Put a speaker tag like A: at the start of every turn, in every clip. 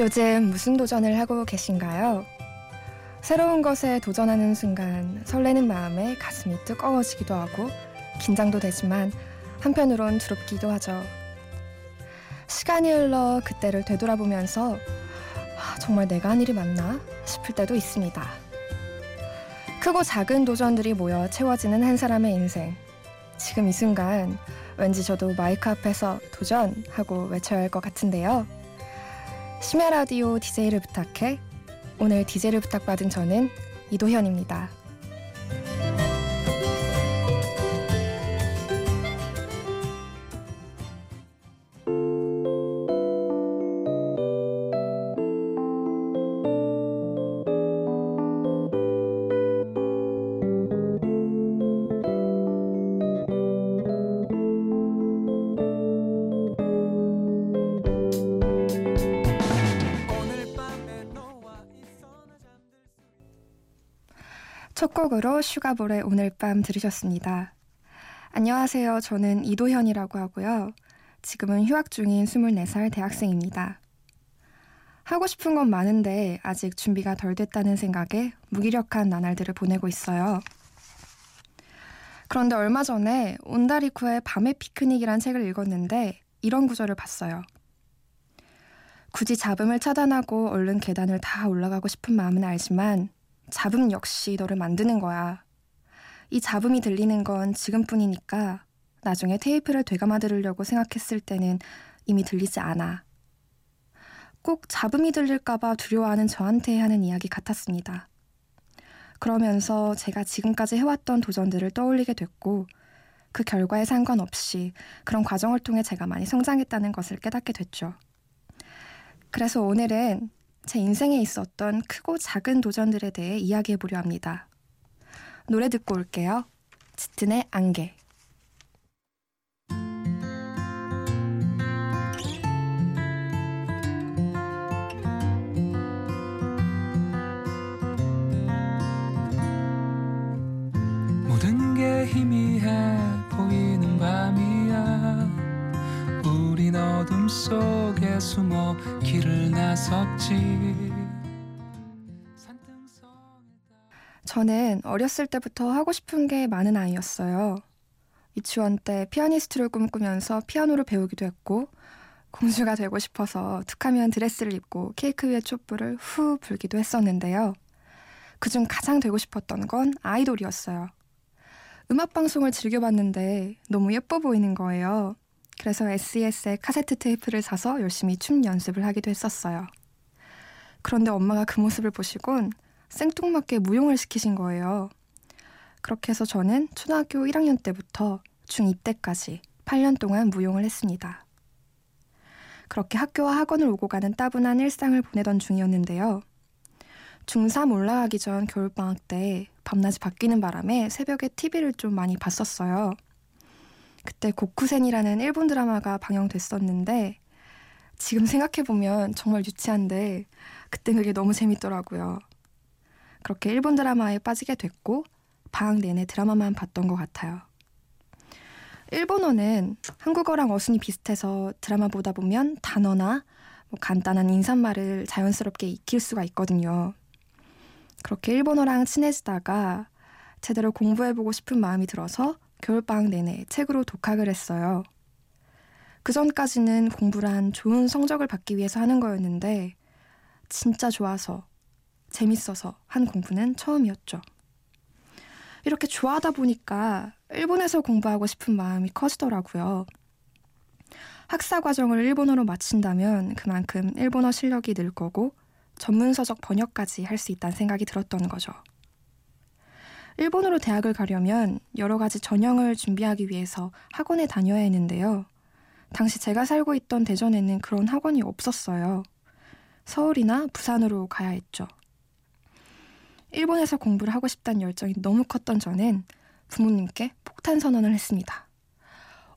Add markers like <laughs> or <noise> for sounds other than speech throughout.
A: 요즘 무슨 도전을 하고 계신가요? 새로운 것에 도전하는 순간 설레는 마음에 가슴이 뜨거워지기도 하고 긴장도 되지만 한편으론 두렵기도 하죠. 시간이 흘러 그때를 되돌아보면서 아, 정말 내가 한 일이 맞나 싶을 때도 있습니다. 크고 작은 도전들이 모여 채워지는 한 사람의 인생. 지금 이 순간 왠지 저도 마이크 앞에서 도전하고 외쳐야 할 것 같은데요. 심야 라디오 DJ를 부탁해. 오늘 DJ를 부탁받은 저는 이도현입니다. 첫 곡으로 슈가볼의 오늘 밤 들으셨습니다. 안녕하세요. 저는 이도현이라고 하고요. 지금은 휴학 중인 24살 대학생입니다. 하고 싶은 건 많은데 아직 준비가 덜 됐다는 생각에 무기력한 나날들을 보내고 있어요. 그런데 얼마 전에 온다리쿠의 밤의 피크닉이란 책을 읽었는데 이런 구절을 봤어요. 굳이 잡음을 차단하고 얼른 계단을 다 올라가고 싶은 마음은 알지만 잡음 역시 너를 만드는 거야. 이 잡음이 들리는 건 지금뿐이니까 나중에 테이프를 되감아 들으려고 생각했을 때는 이미 들리지 않아. 꼭 잡음이 들릴까봐 두려워하는 저한테 하는 이야기 같았습니다. 그러면서 제가 지금까지 해왔던 도전들을 떠올리게 됐고, 그 결과에 상관없이 그런 과정을 통해 제가 많이 성장했다는 것을 깨닫게 됐죠. 그래서 오늘은 제 인생에 있었던 크고 작은 도전들에 대해 이야기해 보려 합니다. 노래 듣고 올게요. 짙은의 안개.
B: 숨어 길을 나섰지
A: 저는 어렸을 때부터 하고 싶은 게 많은 아이였어요. 유치원 때 피아니스트를 꿈꾸면서 피아노를 배우기도 했고 공주가 되고 싶어서 툭하면 드레스를 입고 케이크 위에 촛불을 후 불기도 했었는데요. 그중 가장 되고 싶었던 건 아이돌이었어요. 음악 방송을 즐겨봤는데 너무 예뻐 보이는 거예요. 그래서 SES의 카세트 테이프를 사서 열심히 춤 연습을 하기도 했었어요. 그런데 엄마가 그 모습을 보시곤 생뚱맞게 무용을 시키신 거예요. 그렇게 해서 저는 초등학교 1학년 때부터 중2 때까지 8년 동안 무용을 했습니다. 그렇게 학교와 학원을 오고 가는 따분한 일상을 보내던 중이었는데요. 중3 올라가기 전 겨울방학 때 밤낮이 바뀌는 바람에 새벽에 TV를 좀 많이 봤었어요. 그때 고쿠센이라는 일본 드라마가 방영됐었는데 지금 생각해보면 정말 유치한데 그때 그게 너무 재밌더라고요. 그렇게 일본 드라마에 빠지게 됐고 방학 내내 드라마만 봤던 것 같아요. 일본어는 한국어랑 어순이 비슷해서 드라마 보다 보면 단어나 뭐 간단한 인사말을 자연스럽게 익힐 수가 있거든요. 그렇게 일본어랑 친해지다가 제대로 공부해보고 싶은 마음이 들어서 겨울방학 내내 책으로 독학을 했어요. 그 전까지는 공부란 좋은 성적을 받기 위해서 하는 거였는데 진짜 좋아서 재밌어서 한 공부는 처음이었죠. 이렇게 좋아하다 보니까 일본에서 공부하고 싶은 마음이 커지더라고요. 학사 과정을 일본어로 마친다면 그만큼 일본어 실력이 늘 거고 전문서적 번역까지 할 수 있다는 생각이 들었던 거죠. 일본으로 대학을 가려면 여러 가지 전형을 준비하기 위해서 학원에 다녀야 했는데요. 당시 제가 살고 있던 대전에는 그런 학원이 없었어요. 서울이나 부산으로 가야 했죠. 일본에서 공부를 하고 싶다는 열정이 너무 컸던 저는 부모님께 폭탄 선언을 했습니다.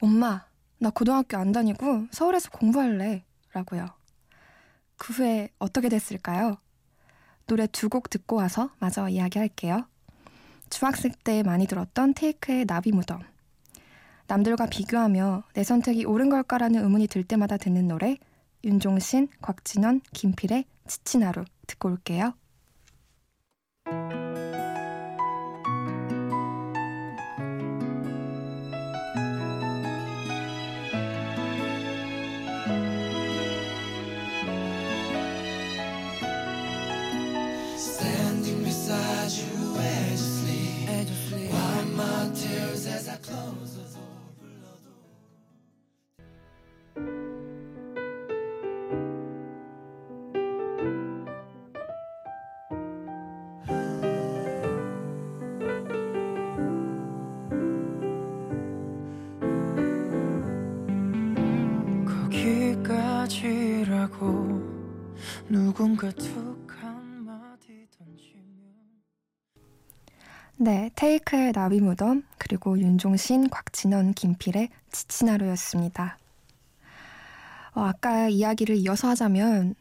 A: 엄마, 나 고등학교 안 다니고 서울에서 공부할래. 라고요. 그 후에 어떻게 됐을까요? 노래 두 곡 듣고 와서 마저 이야기할게요. 중학생 때 많이 들었던 테이크의 나비 무덤. 남들과 비교하며 내 선택이 옳은 걸까라는 의문이 들 때마다 듣는 노래 윤종신, 곽진원, 김필의 지친 하루 듣고 올게요. 누군가 툭 한마디 던지면 네, 테이크의 나비 무덤 그리고 윤종신, 곽진원, 김필의 지친 하루였습니다. 어, 아까 이야기를 이어서 하자면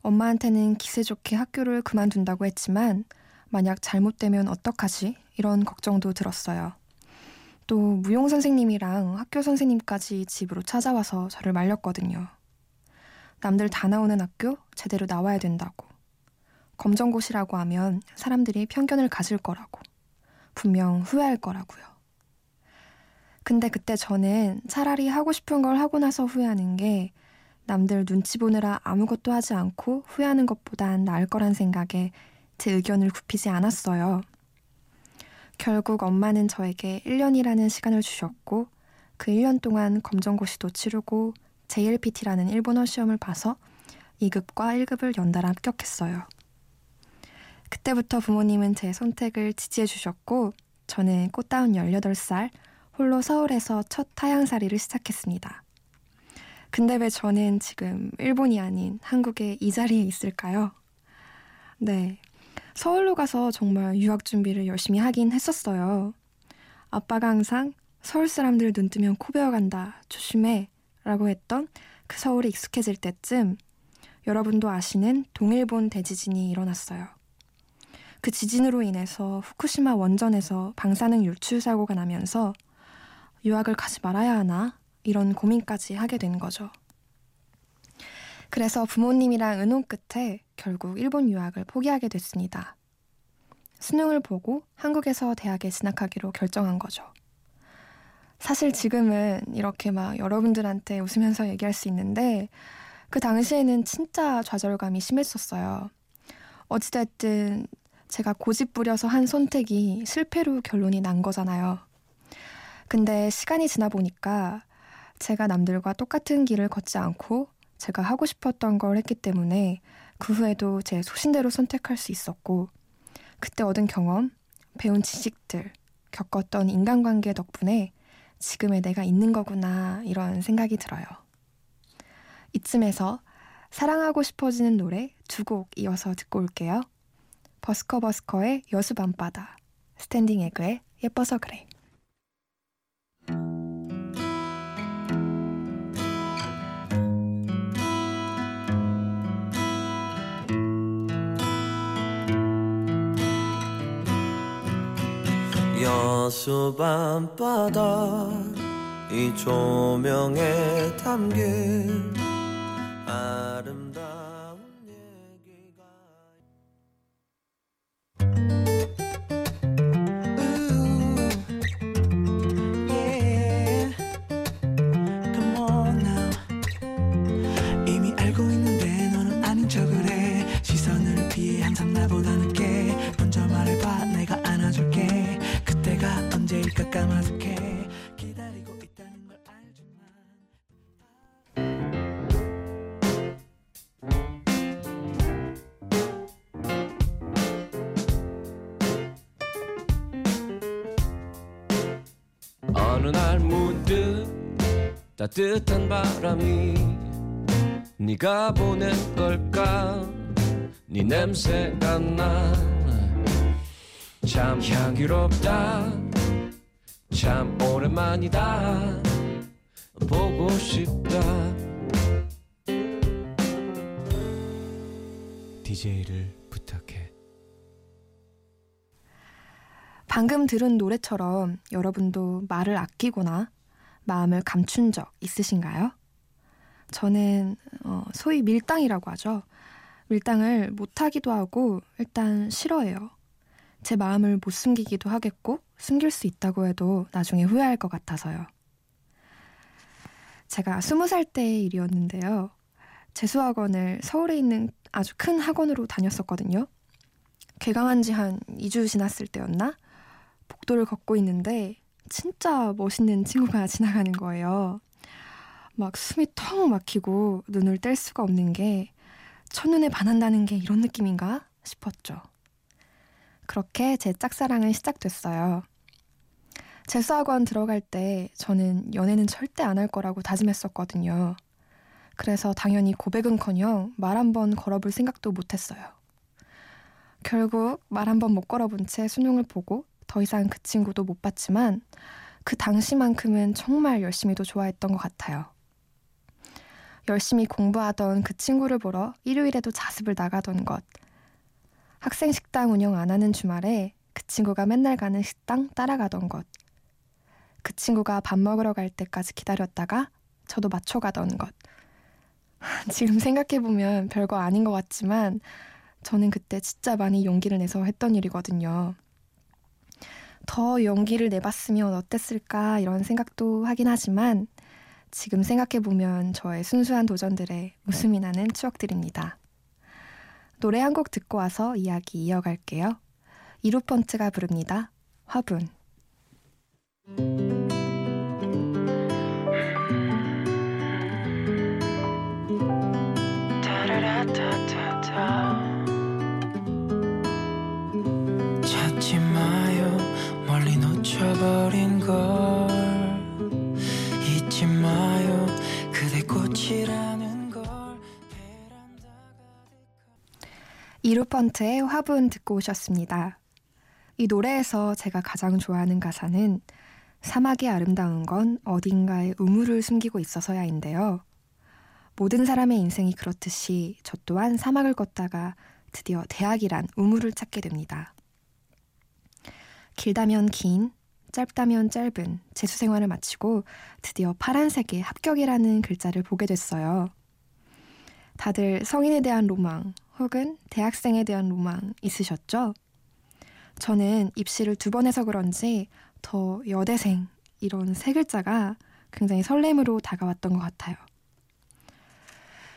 A: 엄마한테는 기세 좋게 학교를 그만둔다고 했지만 만약 잘못되면 어떡하지? 이런 걱정도 들었어요. 또 무용 선생님이랑 학교 선생님까지 집으로 찾아와서 저를 말렸거든요. 남들 다 나오는 학교 제대로 나와야 된다고. 검정고시라고 하면 사람들이 편견을 가질 거라고. 분명 후회할 거라고요. 근데 그때 저는 차라리 하고 싶은 걸 하고 나서 후회하는 게 남들 눈치 보느라 아무것도 하지 않고 후회하는 것보단 나을 거란 생각에 제 의견을 굽히지 않았어요. 결국 엄마는 저에게 1년이라는 시간을 주셨고 그 1년 동안 검정고시도 치르고 JLPT라는 일본어 시험을 봐서 2급과 1급을 연달아 합격했어요. 그때부터 부모님은 제 선택을 지지해 주셨고 저는 꽃다운 18살 홀로 서울에서 첫 타향살이를 시작했습니다. 근데 왜 저는 지금 일본이 아닌 한국에 이 자리에 있을까요? 네. 서울로 가서 정말 유학 준비를 열심히 하긴 했었어요. 아빠가 항상 서울 사람들 눈 뜨면 코 베어 간다. 조심해. 라고 했던 그 서울이 익숙해질 때쯤 여러분도 아시는 동일본 대지진이 일어났어요. 그 지진으로 인해서 후쿠시마 원전에서 방사능 유출 사고가 나면서 유학을 가지 말아야 하나 이런 고민까지 하게 된 거죠. 그래서 부모님이랑 의논 끝에 결국 일본 유학을 포기하게 됐습니다. 수능을 보고 한국에서 대학에 진학하기로 결정한 거죠. 사실 지금은 이렇게 막 여러분들한테 웃으면서 얘기할 수 있는데 그 당시에는 진짜 좌절감이 심했었어요. 어찌됐든 제가 고집 부려서 한 선택이 실패로 결론이 난 거잖아요. 근데 시간이 지나 보니까 제가 남들과 똑같은 길을 걷지 않고 제가 하고 싶었던 걸 했기 때문에 그 후에도 제 소신대로 선택할 수 있었고 그때 얻은 경험, 배운 지식들, 겪었던 인간관계 덕분에 지금의 내가 있는 거구나 이런 생각이 들어요. 이쯤에서 사랑하고 싶어지는 노래 두 곡 이어서 듣고 올게요. 버스커버스커의 여수 밤바다, 스탠딩 에그의 예뻐서 그래. 여수 밤바다 이 조명에 담긴 아름다운 까 까마득해 기다리고 있다는 걸 알지만 어느 날 문득 따뜻한 바람이 네가 보낸 걸까? 네 냄새가 나. 참 향기롭다 참 오랜만이다 보고 싶다 DJ를 부탁해 방금 들은 노래처럼 여러분도 말을 아끼거나 마음을 감춘 적 있으신가요? 저는 어, 소위 밀당이라고 하죠. 밀당을 못하기도 하고 일단 싫어해요. 제 마음을 못 숨기기도 하겠고 숨길 수 있다고 해도 나중에 후회할 것 같아서요. 제가 스무 살 때의 일이었는데요. 재수학원을 서울에 있는 아주 큰 학원으로 다녔었거든요. 개강한 지 한 2주 지났을 때였나? 복도를 걷고 있는데 진짜 멋있는 친구가 <laughs> 지나가는 거예요. 막 숨이 턱 막히고 눈을 뗄 수가 없는 게 첫눈에 반한다는 게 이런 느낌인가 싶었죠. 그렇게 제 짝사랑은 시작됐어요. 재수학원 들어갈 때 저는 연애는 절대 안 할 거라고 다짐했었거든요. 그래서 당연히 고백은커녕 말 한 번 걸어볼 생각도 못했어요. 결국 말 한 번 못 걸어본 채 수능을 보고 더 이상 그 친구도 못 봤지만 그 당시만큼은 정말 열심히도 좋아했던 것 같아요. 열심히 공부하던 그 친구를 보러 일요일에도 자습을 나가던 것. 학생 식당 운영 안 하는 주말에 그 친구가 맨날 가는 식당 따라가던 것. 그 친구가 밥 먹으러 갈 때까지 기다렸다가 저도 맞춰 가던 것. <laughs> 지금 생각해보면 별거 아닌 것 같지만 저는 그때 진짜 많이 용기를 내서 했던 일이거든요. 더 용기를 내봤으면 어땠을까 이런 생각도 하긴 하지만 지금 생각해보면 저의 순수한 도전들에 웃음이 나는 추억들입니다. 노래 한 곡 듣고 와서 이야기 이어갈게요. 이루펀트가 부릅니다. 화분. 이루펀트의 화분 듣고 오셨습니다. 이 노래에서 제가 가장 좋아하는 가사는 사막의 아름다운 건 어딘가에 우물을 숨기고 있어서야인데요. 모든 사람의 인생이 그렇듯이 저 또한 사막을 걷다가 드디어 대학이란 우물을 찾게 됩니다. 길다면 긴, 짧다면 짧은 재수 생활을 마치고 드디어 파란색의 합격이라는 글자를 보게 됐어요. 다들 성인에 대한 로망 혹은 대학생에 대한 로망 있으셨죠? 저는 입시를 두 번 해서 그런지 더 여대생 이런 세 글자가 굉장히 설렘으로 다가왔던 것 같아요.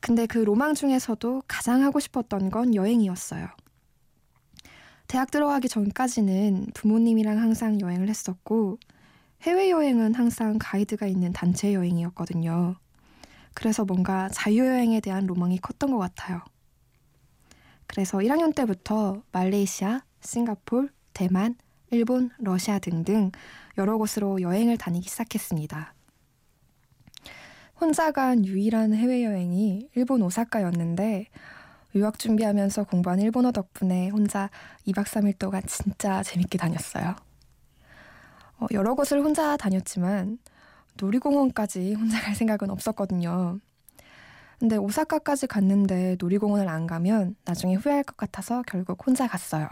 A: 근데 그 로망 중에서도 가장 하고 싶었던 건 여행이었어요. 대학 들어가기 전까지는 부모님이랑 항상 여행을 했었고 해외여행은 항상 가이드가 있는 단체 여행이었거든요. 그래서 뭔가 자유여행에 대한 로망이 컸던 것 같아요. 그래서 1학년 때부터 말레이시아, 싱가폴, 대만, 일본, 러시아 등등 여러 곳으로 여행을 다니기 시작했습니다. 혼자 간 유일한 해외여행이 일본 오사카였는데 유학 준비하면서 공부한 일본어 덕분에 혼자 2박 3일 동안 진짜 재밌게 다녔어요. 어, 여러 곳을 혼자 다녔지만 놀이공원까지 혼자 갈 생각은 없었거든요. 근데 오사카까지 갔는데 놀이공원을 안 가면 나중에 후회할 것 같아서 결국 혼자 갔어요.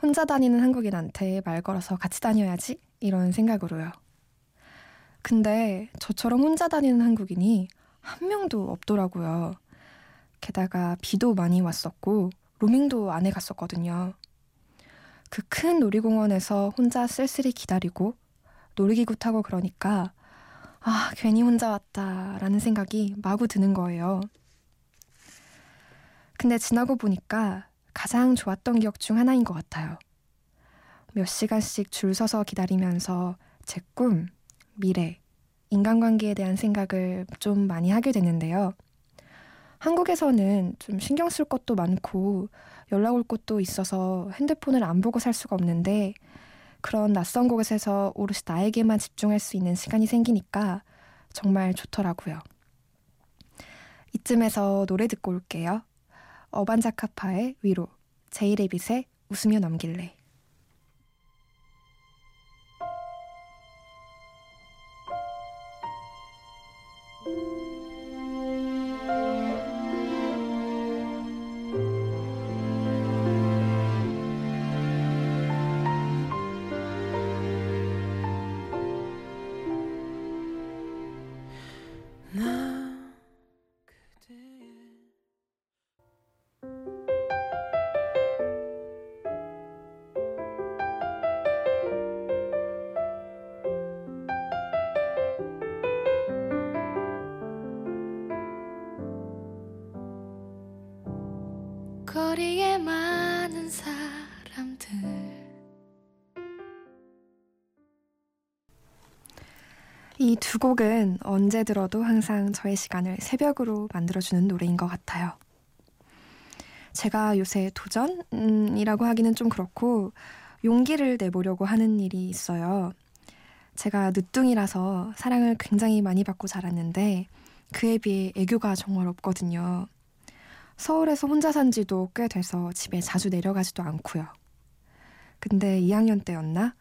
A: 혼자 다니는 한국인한테 말 걸어서 같이 다녀야지 이런 생각으로요. 근데 저처럼 혼자 다니는 한국인이 한 명도 없더라고요. 게다가 비도 많이 왔었고 로밍도 안 해갔었거든요. 그 큰 놀이공원에서 혼자 쓸쓸히 기다리고 놀이기구 타고 그러니까 아 괜히 혼자 왔다라는 생각이 마구 드는 거예요. 근데 지나고 보니까 가장 좋았던 기억 중 하나인 것 같아요. 몇 시간씩 줄 서서 기다리면서 제 꿈, 미래, 인간관계에 대한 생각을 좀 많이 하게 됐는데요. 한국에서는 좀 신경 쓸 것도 많고 연락 올 곳도 있어서 핸드폰을 안 보고 살 수가 없는데 그런 낯선 곳에서 오롯이 나에게만 집중할 수 있는 시간이 생기니까 정말 좋더라고요. 이쯤에서 노래 듣고 올게요. 어반자카파의 위로, 제이레빗의 웃으며 넘길래. 두 곡은 언제 들어도 항상 저의 시간을 새벽으로 만들어주는 노래인 것 같아요. 제가 요새 도전이라고 하기는 좀 그렇고 용기를 내보려고 하는 일이 있어요. 제가 늦둥이라서 사랑을 굉장히 많이 받고 자랐는데 그에 비해 애교가 정말 없거든요. 서울에서 혼자 산 지도 꽤 돼서 집에 자주 내려가지도 않고요. 근데 2학년 때였나?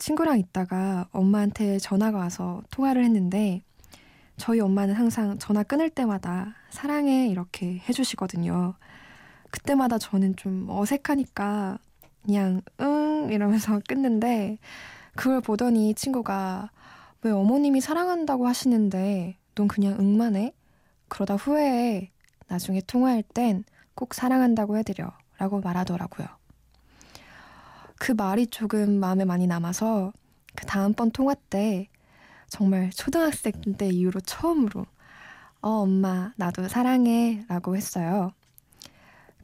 A: 친구랑 있다가 엄마한테 전화가 와서 통화를 했는데 저희 엄마는 항상 전화 끊을 때마다 사랑해 이렇게 해주시거든요. 그때마다 저는 좀 어색하니까 그냥 응 이러면서 <laughs> 끊는데 그걸 보더니 친구가 왜 어머님이 사랑한다고 하시는데 넌 그냥 응만 해? 그러다 후회해. 나중에 통화할 땐 꼭 사랑한다고 해드려. 라고 말하더라고요. 그 말이 조금 마음에 많이 남아서 그 다음번 통화 때 정말 초등학생 때 이후로 처음으로 어, 엄마, 나도 사랑해. 라고 했어요.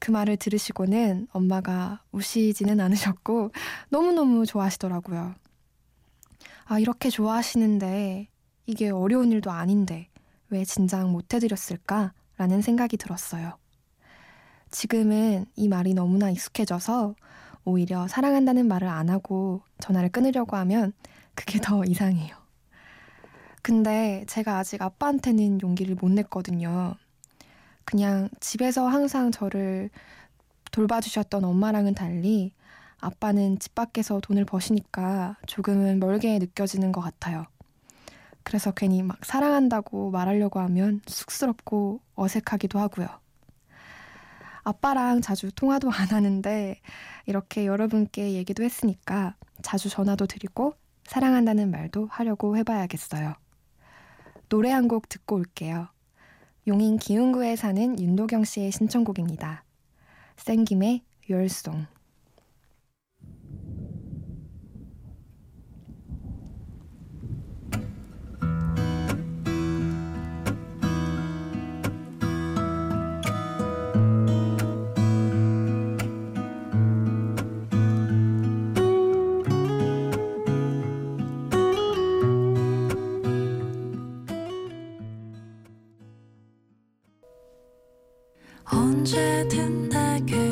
A: 그 말을 들으시고는 엄마가 우시지는 않으셨고 너무너무 좋아하시더라고요. 아, 이렇게 좋아하시는데 이게 어려운 일도 아닌데 왜 진작 못 해드렸을까? 라는 생각이 들었어요. 지금은 이 말이 너무나 익숙해져서 오히려 사랑한다는 말을 안 하고 전화를 끊으려고 하면 그게 더 <laughs> 이상해요. 근데 제가 아직 아빠한테는 용기를 못 냈거든요. 그냥 집에서 항상 저를 돌봐주셨던 엄마랑은 달리 아빠는 집 밖에서 돈을 버시니까 조금은 멀게 느껴지는 것 같아요. 그래서 괜히 막 사랑한다고 말하려고 하면 쑥스럽고 어색하기도 하고요. 아빠랑 자주 통화도 안 하는데 이렇게 여러분께 얘기도 했으니까 자주 전화도 드리고 사랑한다는 말도 하려고 해봐야겠어요. 노래 한 곡 듣고 올게요. 용인 기흥구에 사는 윤도경 씨의 신청곡입니다. 생김의 Song. 언제 든 내게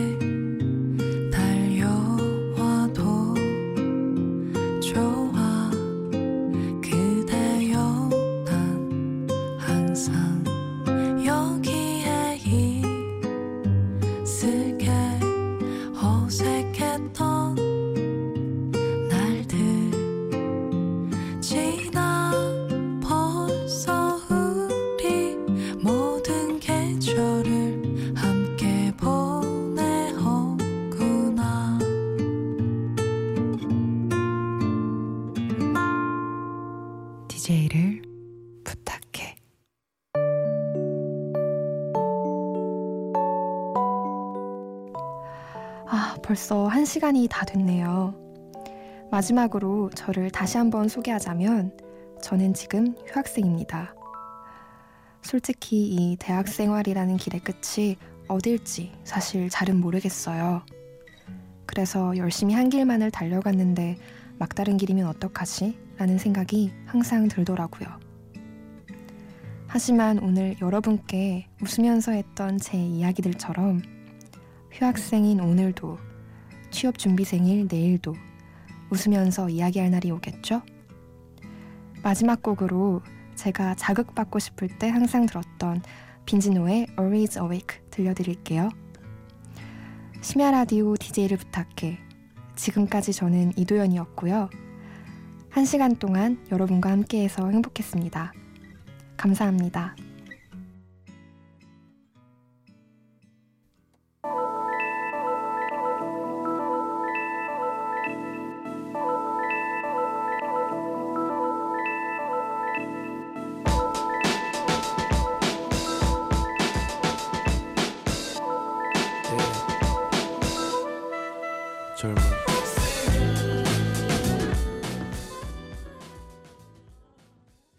A: 시간이 다 됐네요. 마지막으로 저를 다시 한번 소개하자면 저는 지금 휴학생입니다. 솔직히 이 대학 생활이라는 길의 끝이 어딜지 사실 잘은 모르겠어요. 그래서 열심히 한 길만을 달려갔는데 막다른 길이면 어떡하지? 라는 생각이 항상 들더라고요. 하지만 오늘 여러분께 웃으면서 했던 제 이야기들처럼 휴학생인 오늘도 취업 준비생일 내일도 웃으면서 이야기할 날이 오겠죠? 마지막 곡으로 제가 자극받고 싶을 때 항상 들었던 빈지노의 Always Awake 들려드릴게요. 심야 라디오 DJ를 부탁해. 지금까지 저는 이도연이었고요. 한 시간 동안 여러분과 함께해서 행복했습니다. 감사합니다.